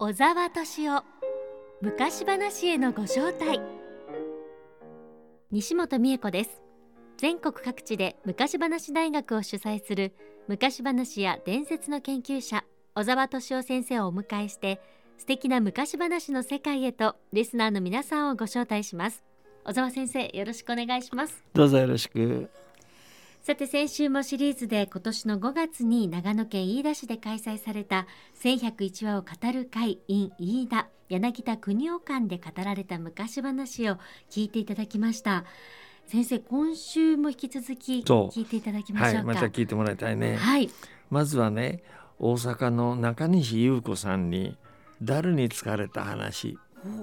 小沢敏夫昔話へのご招待。西本美恵子です。全国各地で昔話大学を主催する昔話や伝説の研究者小沢敏夫先生をお迎えして素敵な昔話の世界へとリスナーの皆さんをご招待します。小沢先生よろしくお願いします。どうぞよろしく。さて先週もシリーズで今年の5月に長野県飯田市で開催された1101話を語る会 in 飯田柳田国夫館で語られた昔話を聞いていただきました。先生今週も引き続き聞いていただきましょうか？はい、また聞いてもらいたいね、はい、まずはね大阪の中西優子さんに誰に疲れた話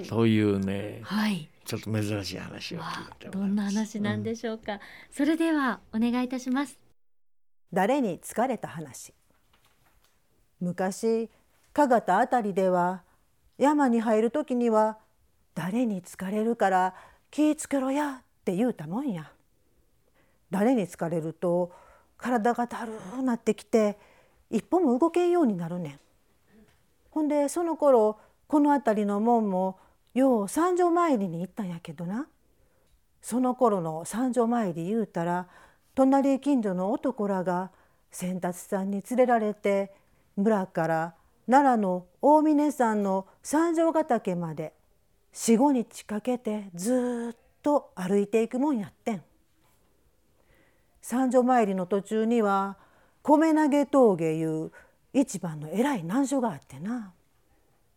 というね、はい、ちょっと珍しい話を聞いてどんな話なんでしょうか、うん、それではお願いいたします。誰に疲れた話？昔加賀田あたりでは山に入る時には誰に疲れるから気ぃつけろやって言うたもんや。誰に疲れると体がだるうなってきて一歩も動けんようになるねん。ほんでその頃この辺りの門もよう三条参りに行ったんやけどなその頃の三条参り言うたら隣近所の男らが先達さんに連れられて村から奈良の大峰山の三条ヶ岳まで四五日かけてずっと歩いていくもんやってん。三条参りの途中には米投げ峠いう一番の偉い難所があってな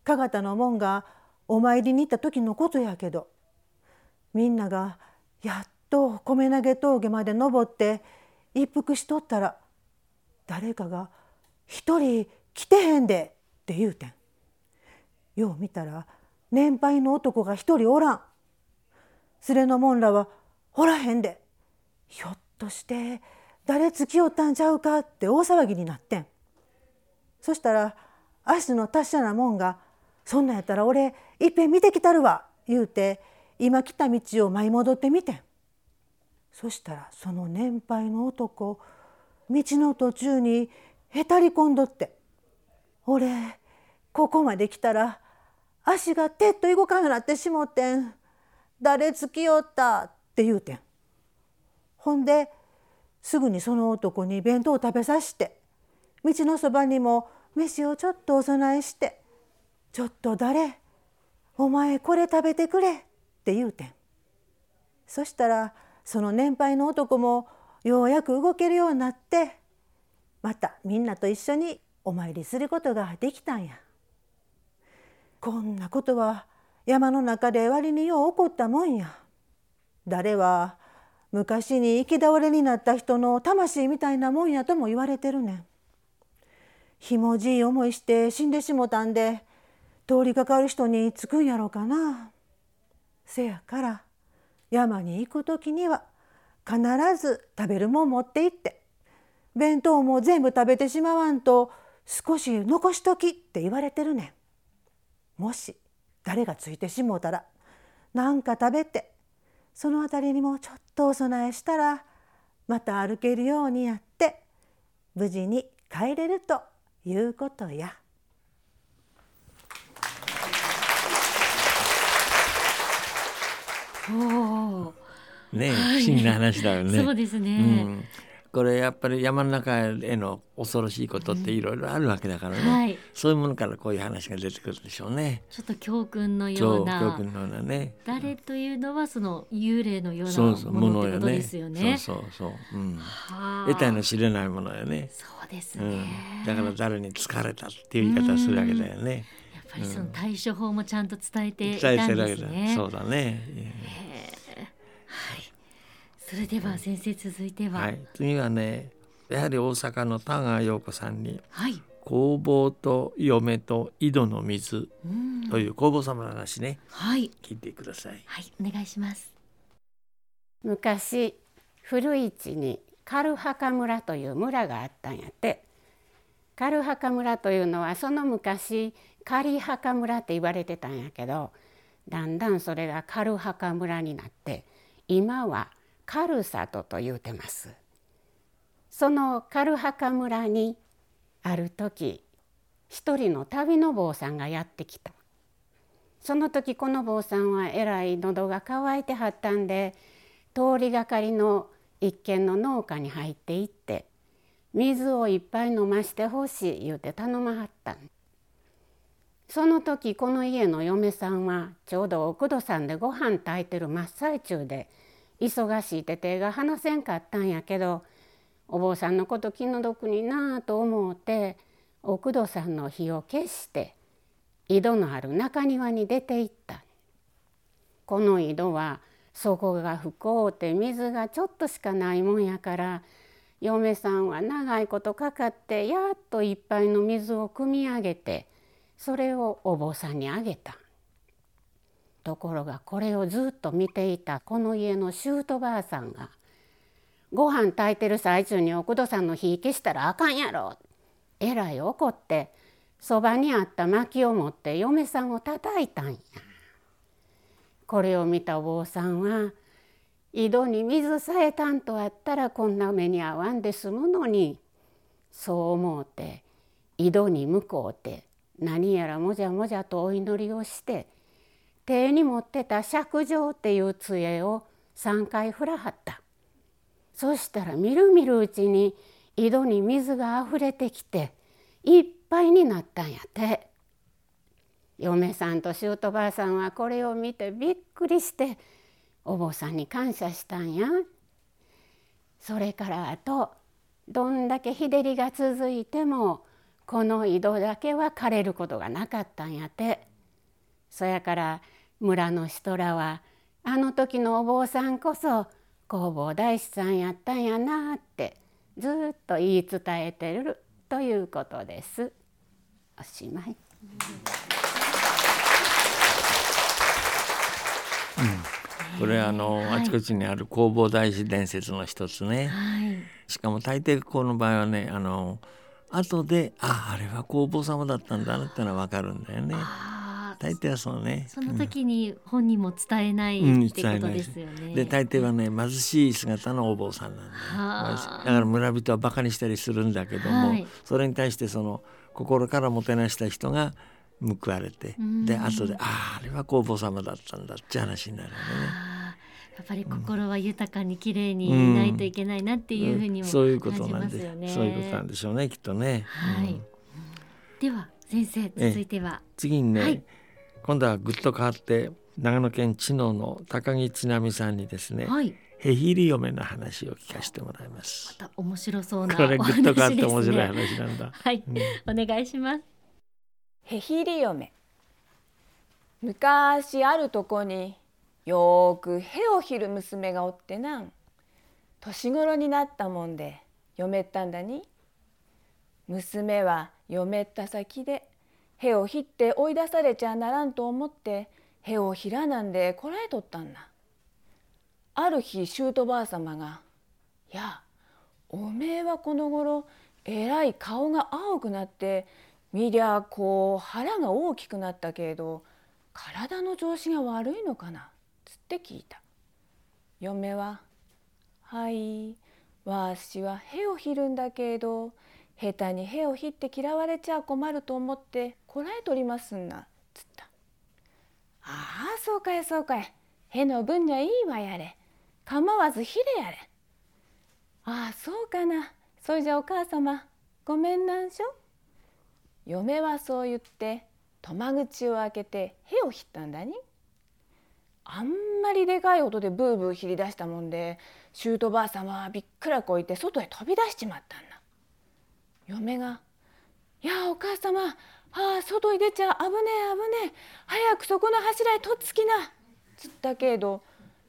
加賀田の門がお参りに行った時のことやけどみんながやっと米投げ峠まで登って一服しとったら誰かが「一人来てへんで」って言うてん。よう見たら年配の男が一人おらん。連れのもんらはおらへんで。ひょっとして誰つきよったんちゃうかって大騒ぎになってん。そしたら足の達者なもんが「そんなんやったら俺いっぺん見てきたるわ」言うて今来た道を舞い戻ってみてん。そしたらその年配の男道の途中にへたり込んどって「俺ここまで来たら足がてっと動かんようになってしもてん誰つきよった」って言うてん。ほんですぐにその男に弁当を食べさして道のそばにも飯をちょっとお供えして「ちょっと誰？お前これ食べてくれ」って言うてん。そしたらその年配の男もようやく動けるようになってまたみんなと一緒にお参りすることができたんや。こんなことは山の中で割によう起こったもんや。誰は昔に行き倒れになった人の魂みたいなもんやとも言われてるねん。ひもじい思いして死んでしもたんで通りかかる人につくんやろうかな。せやから山に行く時には必ず食べるもん持って行って弁当も全部食べてしまわんと少し残しときって言われてるねん。もし誰がついてしもうたら何か食べてその辺りにもちょっとお供えしたらまた歩けるようにやって無事に帰れるということや。ね、はい、不思議な話だよね。そうですね、うん、これやっぱり山の中への恐ろしいことっていろいろあるわけだからね、うんはい、そういうものからこういう話が出てくるでしょうね。ちょっと教訓のような教訓のようなね。誰というのはその幽霊のようなものってですよね。そうそうそう。うん。得体の知れないものよね。そうですね、うん、だから誰に疲れたっていう言い方するわけだよね。やっぱりその対処法もちゃんと伝えていたんですね。そうだね。はい。それでは先生続いては、はい、次はねやはり大阪の田川陽子さんにはい「工房と嫁と井戸の水」という工房様の話ね、はい、聞いてください。はい、お願いします。昔古市に軽墓村という村があったんやって軽墓村というのはその昔仮墓村って言われてたんやけどだんだんそれが軽墓村になって今は軽里と言うてます。その軽墓村にある時一人の旅の坊さんがやってきた。その時この坊さんはえらい喉が渇いてはったんで通りがかりの一軒の農家に入っていって水をいっぱい飲ましてほしい言うて頼まはったその時この家の嫁さんはちょうど奥戸さんでご飯炊いてる真っ最中で忙しいて手が離せんかったんやけどお坊さんのこと気の毒になあと思うて奥戸さんの火を消して井戸のある中庭に出て行ったこの井戸は底が深うて水がちょっとしかないもんやから嫁さんは長いことかかってやっと一杯の水を汲み上げてそれをお坊さんにあげた。ところがこれをずっと見ていたこの家の姑ばあさんが「ご飯炊いてる最中に奥戸さんの火消したらあかんやろ」えらい怒ってそばにあった薪を持って嫁さんを叩いたんや。これを見たお坊さんは井戸に水さえたんとあったらこんな目に遭わんで済むのに。そう思うて井戸に向こうて何やらもじゃもじゃとお祈りをして手に持ってた釈状っていう杖を3回振らはった。そしたらみるみるうちに井戸に水があふれてきていっぱいになったんやて。嫁さんと姑ばあさんはこれを見てびっくりしてお坊さんに感謝したんやそれからあとどんだけ日照りが続いてもこの井戸だけは枯れることがなかったんやてそやから村の人らはあの時のお坊さんこそ弘法大師さんやったんやなってずっと言い伝えてるということです。おしまい。うん、これあの、はい、あちこちにある弘法大師伝説の一つね、はい、しかも大抵この場合はねあの後でああれは弘法様だったんだなってのは分かるんだよね。大抵はそうね。その時に本人も伝えない、うん、ってことですよね。で大抵はね貧しい姿のお坊さんなんだだから村人はバカにしたりするんだけども、はい、それに対してその心からもてなした人が報われてで後であああれは弘法様だったんだって話になるよね。やっぱり心は豊かに綺麗にいないといけないなっていうふうにも、そういうことなんでそういうことなんでしょうねきっとね。はい、では先生続いては。次にね、はい、今度はぐっと変わって長野県知能の高木津波さんにですね、はい、へひり嫁の話を聞かせてもらいます。また面白そうな、これぐっと変わって面白い話なんだ。はい、うん、お願いします。へひり嫁。昔あるとこによくへをひる娘がおってなん。年頃になったもんで嫁ったんだに。娘は嫁った先でへをひって追い出されちゃならんと思ってへをひらなんでこらえとったんだ。ある日姑ばあ様が「やおめえはこの頃えらい顔が青くなって見りゃこう腹が大きくなったけれど体の調子が悪いのかな」って聞いた。嫁は「はいわしはへをひるんだけど下手にへをひって嫌われちゃ困ると思ってこらえとりますんな」つった「ああそうかいそうかい。への分にはいいわやれ。構わずひれやれ」ああそうかな。それじゃお母様ごめんなんしょ。嫁はそう言って戸間口を開けてへをひったんだに。あんまりでかい音でブーブー切り出したもんで姑ばあさまはびっくらこいて外へ飛び出しちまったんだ。嫁が「いやお母様ああ外に出ちゃ危ねえ危ねえ早くそこの柱へとっつきな」つったけど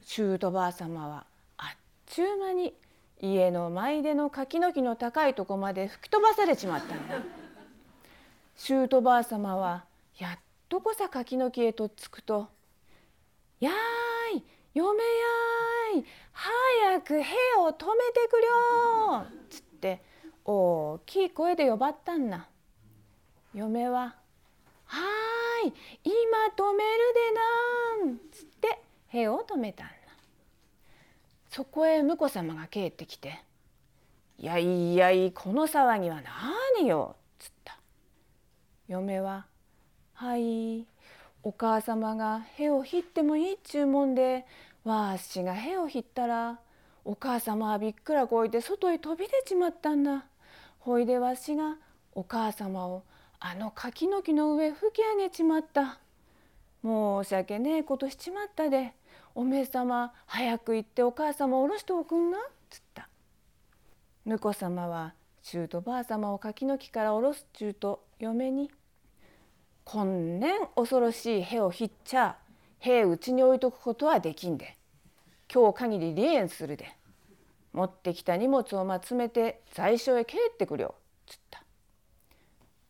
姑ばあさまはあっちゅう間に家の前での柿の木の高いとこまで吹き飛ばされちまったんだ。姑ばあさまはやっとこさ柿の木へとっつくとやーい嫁やーい早く兵を止めてくりょつって大きい声で呼ばったんな。嫁は「はーい今止めるでなん」つって兵を止めたんな。そこへ婿様が帰ってきて「いやいやいこの騒ぎは何よ」つった。嫁は「はいお母様がへを引ってもいいっちゅうもんでわしがへを引ったらお母様はびっくらこいて外へ飛び出ちまったんだ。ほいでわしがお母様をあの柿の木の上吹き上げちまった。申し訳ねえことしちまったでおめえ様早く行ってお母様を下ろしておくんな」っつった。婿様は中途ばあ様を柿の木から下ろす中と嫁に「こんねん恐ろしい兵をひっちゃ兵うちに置いとくことはできんで。今日限り離縁するで。持ってきた荷物をまつめて在所へ帰ってくるよ」つった。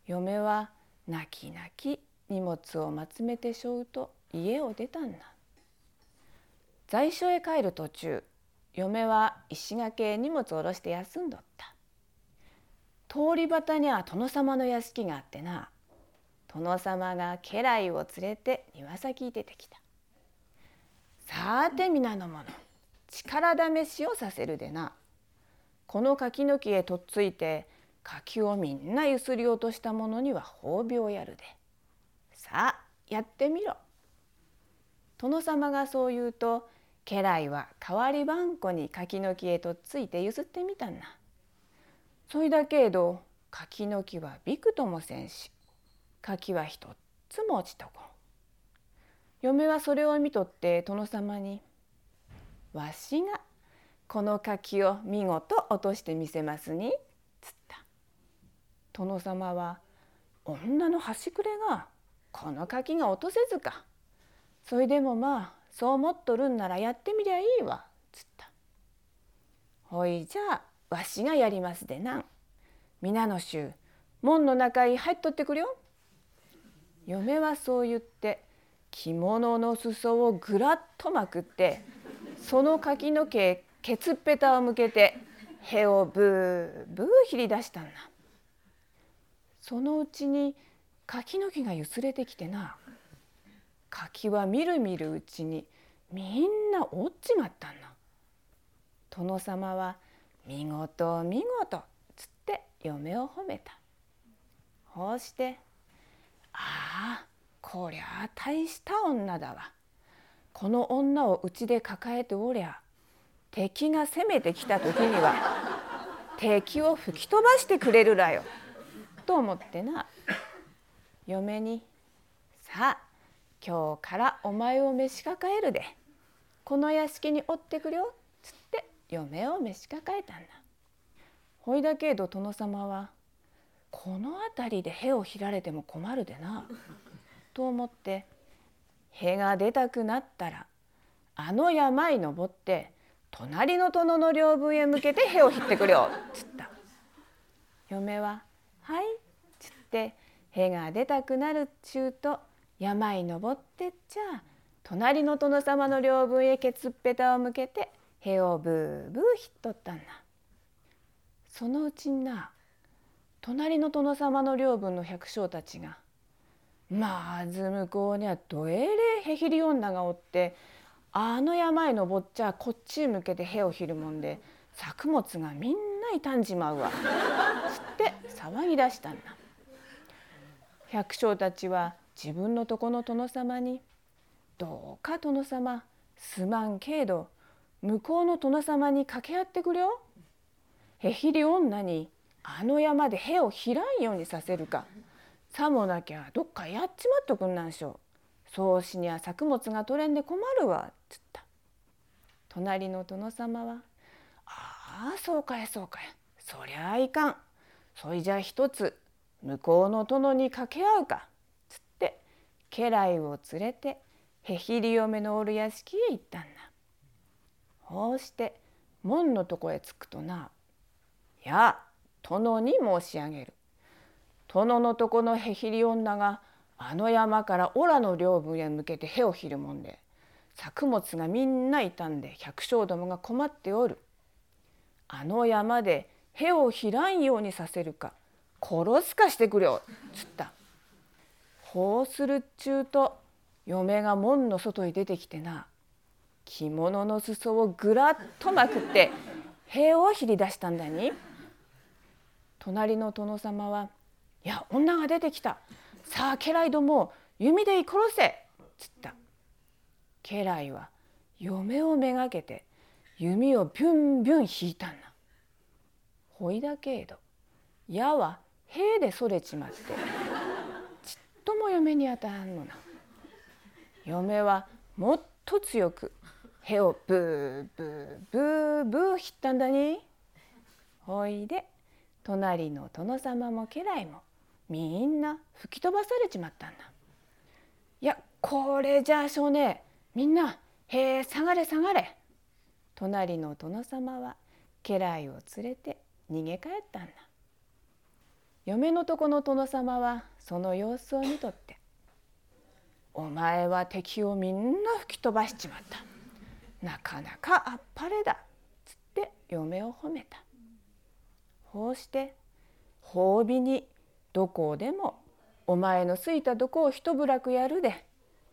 嫁は泣き泣き荷物をまつめてしょうと家を出たんだ。在所へ帰る途中嫁は石垣へ荷物を下ろして休んどった。通り端には殿様の屋敷があってな殿様が家来を連れて庭先に出てきた。さて皆の者力試しをさせるでな。この柿の木へとっついて柿をみんなゆすり落とした者には褒美をやるで。さあやってみろ。殿様がそう言うと家来は代わりばんこに柿の木へとっついてゆすってみたんな。そいだけど柿の木はびくともせんし柿は一つも落ちとこん嫁はそれを見とって殿様に「わしがこの柿を見事落としてみせますに」つった。殿様は「女の端くれがこの柿が落とせずか。それでもまあそう思っとるんならやってみりゃいいわ」つった「ほいじゃあわしがやりますでな皆の衆門の中へ入っとってくれよ。嫁はそう言って着物の裾をぐらっとまくってその柿の毛へケツっぺたを向けてへをブーブーひり出したんだ。そのうちに柿の木がゆすれてきてな柿はみるみるうちにみんな落ちちまったんだ。殿様は見事見事つって嫁を褒めた。こうしてああこりゃあ大した女だわ。この女をうちで抱えておりゃ敵が攻めてきた時には敵を吹き飛ばしてくれるらよ。と思ってな嫁に「さあ今日からお前を召し抱えるでこの屋敷におってくれよ」つって嫁を召し抱えたんだ。ほいだけど殿様は「この辺りで屁を切られても困るでな」と思って「屁が出たくなったらあの山に登って隣の殿の領分へ向けて屁を切ってくれよ」っ つった。嫁は「はい」っつって屁が出たくなるっちゅうと山に登ってっちゃ隣の殿様の領分へケツっぺたを向けて屁をブーブーひっとったんだ。そのうちにな隣の殿様の領分の百姓たちがまず向こうにはどえれへひり女がおってあの山へ登っちゃこっちへ向けてへをひるもんで作物がみんな傷んじまうわ」つって騒ぎ出したんだ。百姓たちは自分のとこの殿様に「どうか殿様すまんけど向こうの殿様に掛け合ってくれよ。へひり女にあの山でへを開んようにさせるか。さもなきゃどっかやっちまっとくんなんしょ。うそうしにゃ作物が取れんで困るわ」つった。隣の殿様は「ああそうかいそうかいそりゃあいかん。そいじゃ一つ向こうの殿に掛け合うか」つって家来を連れてへひり嫁のおる屋敷へ行ったんだ。こうして門のとこへ着くとな「や殿に申し上げる」殿のとこのへひり女があの山からオラの領分へ向けてへをひるもんで作物がみんな傷んで百姓どもが困っておる。あの山でへをひらんようにさせるか殺すかしてくれよ」つった。こうするっちゅうと嫁が門の外に出てきてな着物の裾をぐらっとまくって塀をひり出したんだに。隣の殿様は「いや女が出てきた。さあ家来ども弓で殺せ」つった。家来は嫁をめがけて弓をビュンビュン引いたんなほいだけど矢は兵でそれちまってちっとも嫁に当たらんのな。嫁はもっと強くへをブーブーブーブー引ったんだに。ほいで隣の殿様も家来もみんな吹き飛ばされちまったんだ。いやこれじゃあ少年みんなへえ下がれ下がれ。隣の殿様は家来を連れて逃げ帰ったんだ。嫁のとこの殿様はその様子を見とって「お前は敵をみんな吹き飛ばしちまった。なかなかあっぱれだ」つって嫁を褒めた。こうして褒美にどこでもお前のすいたどこを一部落やるで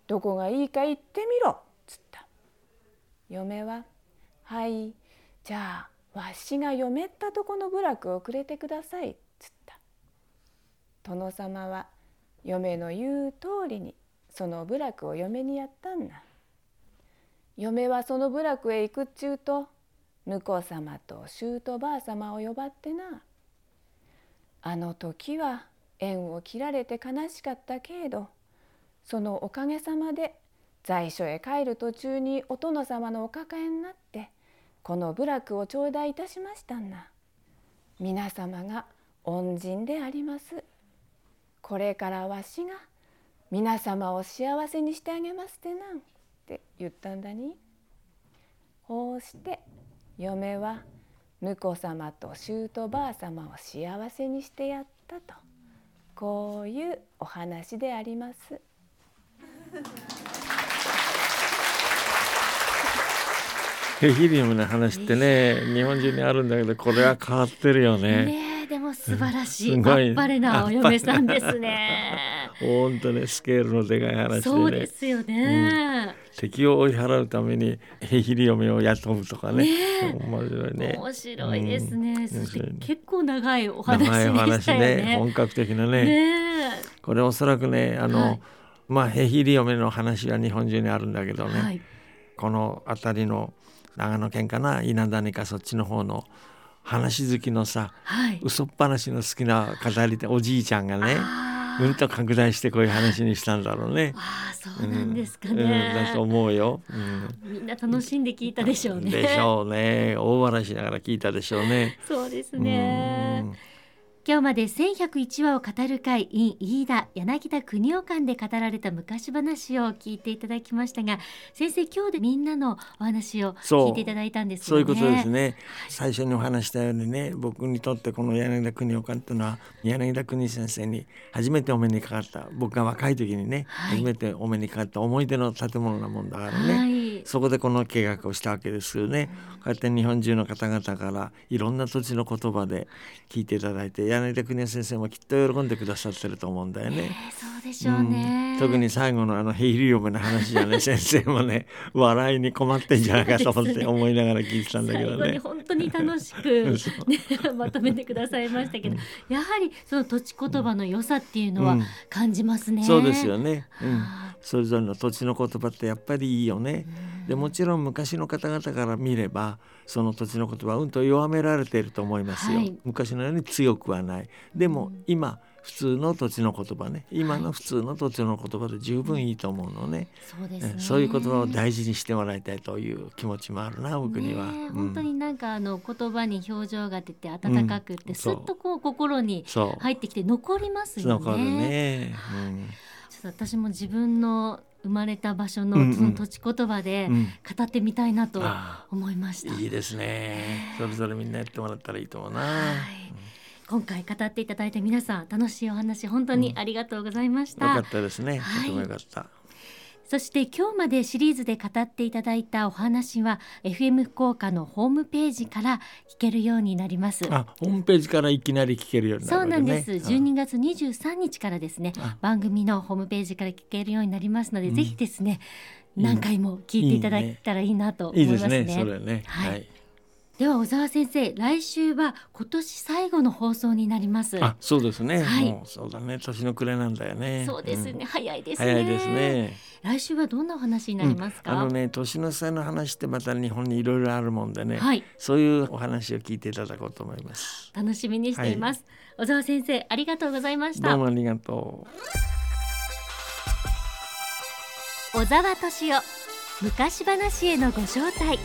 どこがいいか言ってみろ」つった。嫁は「はいじゃあわしが嫁ったとこの部落をくれてください」つった。殿様は嫁の言う通りにその部落を嫁にやったんだ。嫁はその部落へ行くっちゅうと婿様と姑ばあ様を呼ばってな。あの時は縁を切られて悲しかったけれどそのおかげさまで在所へ帰る途中にお殿様のお抱えになってこの部落を頂戴いたしましたんな皆様が恩人であります。これからわしが皆様を幸せにしてあげますってなんって言ったんだに。こうして嫁は婿様と姑ばあ様を幸せにしてやったとこういうお話であります。ヘヒリウムの話ってね日本中にあるんだけどこれは変わってるよね。ねでも素晴らしい、うん、あっぱれなお嫁さんですね。本当ねスケールのでかい話でね。そうですよね。うん敵を追い払うためにヘヒリ嫁を雇うとかね。ね面白いね。面白いですね。うん、結構長いお話でしたよね。話ね。本格的なね。ねこれおそらくねあの、はい、まあヘヒリ嫁の話は日本中にあるんだけどね。はい、この辺りの長野県かな稲谷かそっちの方の話好きのさ、はい、嘘っ話の好きな語り手おじいちゃんがね。うんと拡大してこういう話にしたんだろうね。ああそうなんですかね。うんうん、だと思うよ、うん。みんな楽しんで聞いたでしょうね。でしょうね。大笑いしながら聞いたでしょうね。そうですね。今日まで1101話を語る会 in 飯田柳田国夫館で語られた昔話を聞いていただきましたが先生今日でみんなのお話を聞いていただいたんですよね。そういうことですね、最初にお話したようにね僕にとってこの柳田国夫館というのは柳田国先生に初めてお目にかかった僕が若い時にね、はい、初めてお目にかかった思い出の建物なもんだからね、はいそこでこの計画をしたわけですよね。こうやって日本中の方々からいろんな土地の言葉で聞いていただいて柳田邦先生もきっと喜んでくださってると思うんだよね。えー、そうでしょうね、うん、特に最後のあのヘイリオムの話じゃね 先生もね笑いに困ってんじゃないかと思って思いながら聞いてたんだけどね。本当に楽しく、ね、まとめてくださいましたけど、うん、やはりその土地言葉の良さっていうのは感じますね。うん、そうですよね。うんそれぞれの土地の言葉ってやっぱりいいよね。でもちろん昔の方々から見ればその土地の言葉はうんと弱められていると思いますよ。はい、昔のように強くはない。でも今普通の土地の言葉ね。今の普通の土地の言葉で十分いいと思うのね,、そうですね。そういう言葉を大事にしてもらいたいという気持ちもあるな僕には、ね、本当になんかあの言葉に表情が出て温かくって、すっとこう心に入ってきて残りますよね。残るね、うん私も自分の生まれた場所のその土地言葉で語ってみたいなと思いました、うんうん、いいですね。それぞれみんなやってもらったらいいと思うな、はい、今回語っていただいた皆さん楽しいお話本当にありがとうございました、うん、よかったですね、はい、とてもよかったそして今日までシリーズで語っていただいたお話は FM 福岡のホームページから聞けるようになります。あホームページからいきなり聞けるようになる、ね、そうなんです。12月23日からですね番組のホームページから聞けるようになりますので、うん、ぜひですね何回も聞いていただいたらいいなと思いますね。いいですね。それね。はい、はいでは小沢先生来週は今年最後の放送になります。あそうですね、はい、もうそうだね。年の暮れなんだよね。そうですね、うん、早いですね。早いですね。来週はどんなお話になりますか、うん、あのね年の瀬の話ってまた日本にいろいろあるもんでね、はい、そういうお話を聞いていただこうと思います。楽しみにしています、はい、小沢先生ありがとうございました。どうもありがとう。小沢敏夫昔話へのご招待